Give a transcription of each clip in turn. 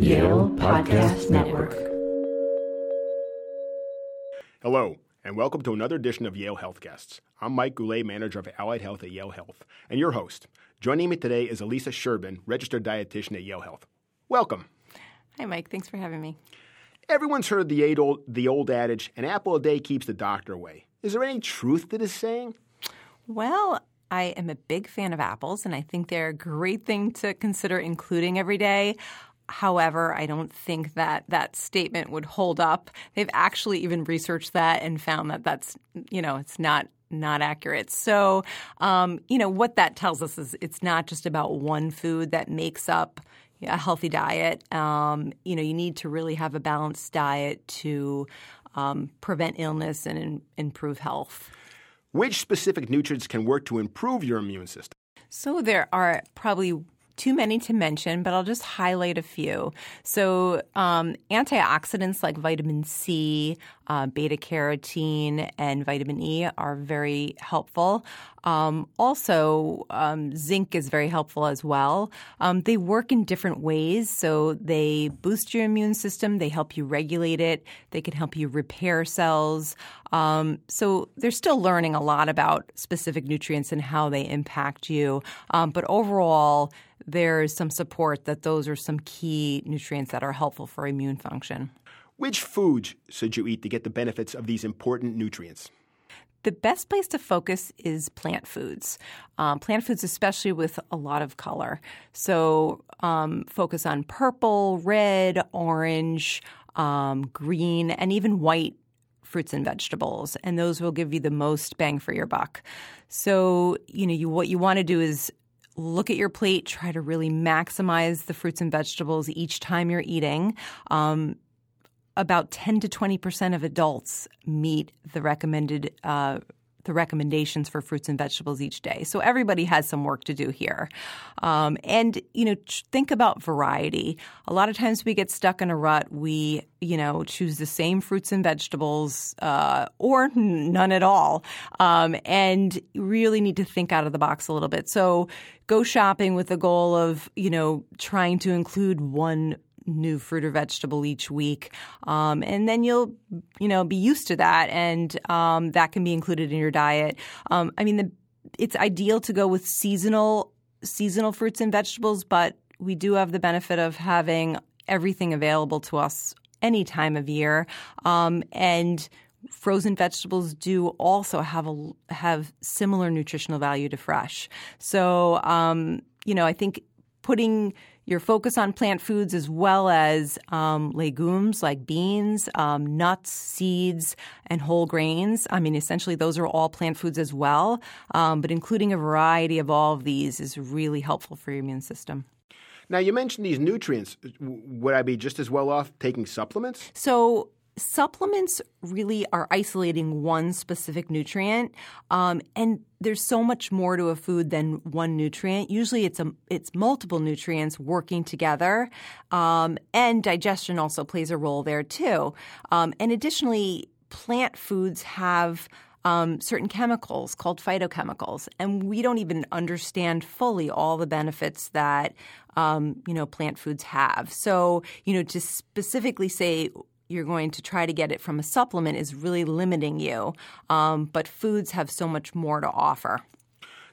Yale Podcast Network. Hello, and welcome to another edition of Yale Health Guests. I'm Mike Goulet, manager of Allied Health at Yale Health, and your host. Joining me today is Elisa Sherbin, registered dietitian at Yale Health. Welcome. Hi, Mike. Thanks for having me. Everyone's heard the old, the old adage, an apple a day keeps the doctor away. Is there any truth to this saying? Well, I am a big fan of apples, and I think they're a great thing to consider including every day. However, I don't think that that statement would hold up. They've actually even researched that and found that that's, you know, it's not not accurate. So, um, you know, what that tells us is it's not just about one food that makes up a healthy diet. Um, you know, you need to really have a balanced diet to um, prevent illness and in, improve health. Which specific nutrients can work to improve your immune system? So there are probably too many to mention, but I'll just highlight a few. So, um, antioxidants like vitamin C, uh, beta carotene, and vitamin E are very helpful. Um, also, um, zinc is very helpful as well. Um, they work in different ways. So, they boost your immune system, they help you regulate it, they can help you repair cells. Um, so, they're still learning a lot about specific nutrients and how they impact you. Um, but overall, there's some support that those are some key nutrients that are helpful for immune function. Which foods should you eat to get the benefits of these important nutrients? The best place to focus is plant foods. Um, plant foods, especially with a lot of color. So, um, focus on purple, red, orange, um, green, and even white fruits and vegetables, and those will give you the most bang for your buck. So, you know, you, what you want to do is look at your plate, try to really maximize the fruits and vegetables each time you're eating. Um, about 10 to 20 percent of adults meet the recommended uh, the recommendations for fruits and vegetables each day. So everybody has some work to do here. Um, and, you know, think about variety. A lot of times we get stuck in a rut. We, you know, choose the same fruits and vegetables uh, or none at all. Um, and really need to think out of the box a little bit. So go shopping with the goal of, you know, trying to include one new fruit or vegetable each week, um, and then you'll you know be used to that, and um, that can be included in your diet. Um, I mean, the, it's ideal to go with seasonal seasonal fruits and vegetables, but we do have the benefit of having everything available to us any time of year, um, and frozen vegetables do also have a have similar nutritional value to fresh. So, um, you know, I think putting your focus on plant foods as well as um, legumes like beans, um, nuts, seeds, and whole grains. I mean, essentially, those are all plant foods as well. Um, but including a variety of all of these is really helpful for your immune system. Now, you mentioned these nutrients. Would I be just as well off taking supplements? So, supplements really are isolating one specific nutrient, um, and there's so much more to a food than one nutrient. Usually, it's a it's multiple nutrients working together, um, and digestion also plays a role there too. Um, and additionally, plant foods have um, certain chemicals called phytochemicals, and we don't even understand fully all the benefits that um, you know plant foods have. So, you know, to specifically say you're going to try to get it from a supplement is really limiting you. Um, but foods have so much more to offer.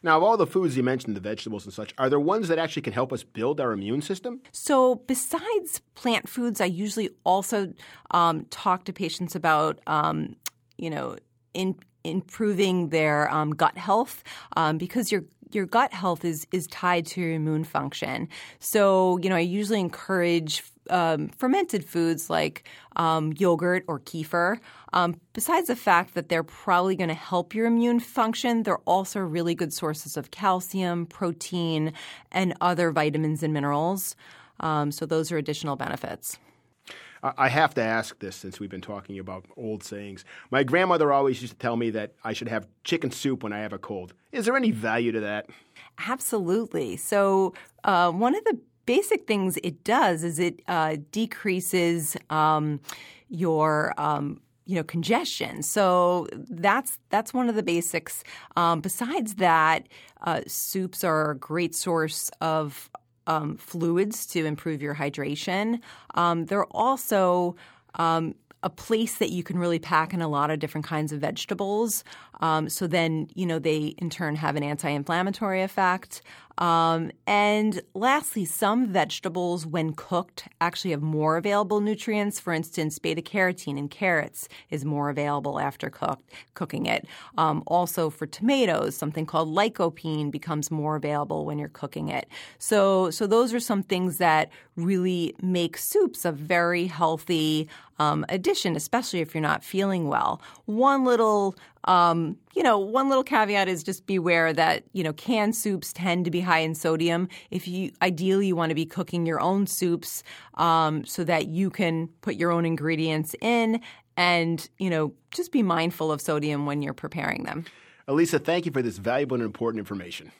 Now, of all the foods you mentioned, the vegetables and such, are there ones that actually can help us build our immune system? So, besides plant foods, I usually also um, talk to patients about, um, you know, in, improving their um, gut health um, because your your gut health is is tied to your immune function. So, you know, I usually encourage um, fermented foods like um, yogurt or kefir. Um, besides the fact that they're probably going to help your immune function, they're also really good sources of calcium, protein, and other vitamins and minerals. Um, so those are additional benefits. I have to ask this since we've been talking about old sayings. My grandmother always used to tell me that I should have chicken soup when I have a cold. Is there any value to that? Absolutely. So, uh, one of the basic things it does is it uh, decreases um, your um, you know congestion. So that's that's one of the basics. Um, besides that, uh, soups are a great source of um, fluids to improve your hydration. Um, they're also um, a place that you can really pack in a lot of different kinds of vegetables. Um, so then, you know, they in turn have an anti inflammatory effect. Um, and lastly, some vegetables, when cooked, actually have more available nutrients. For instance, beta carotene in carrots is more available after cooked, cooking it. Um, also, for tomatoes, something called lycopene becomes more available when you're cooking it. So, so those are some things that really make soups a very healthy um, addition, especially if you're not feeling well. One little um, you know, one little caveat is just beware that you know canned soups tend to be high in sodium. If you ideally you want to be cooking your own soups um, so that you can put your own ingredients in, and you know just be mindful of sodium when you're preparing them. Elisa, thank you for this valuable and important information.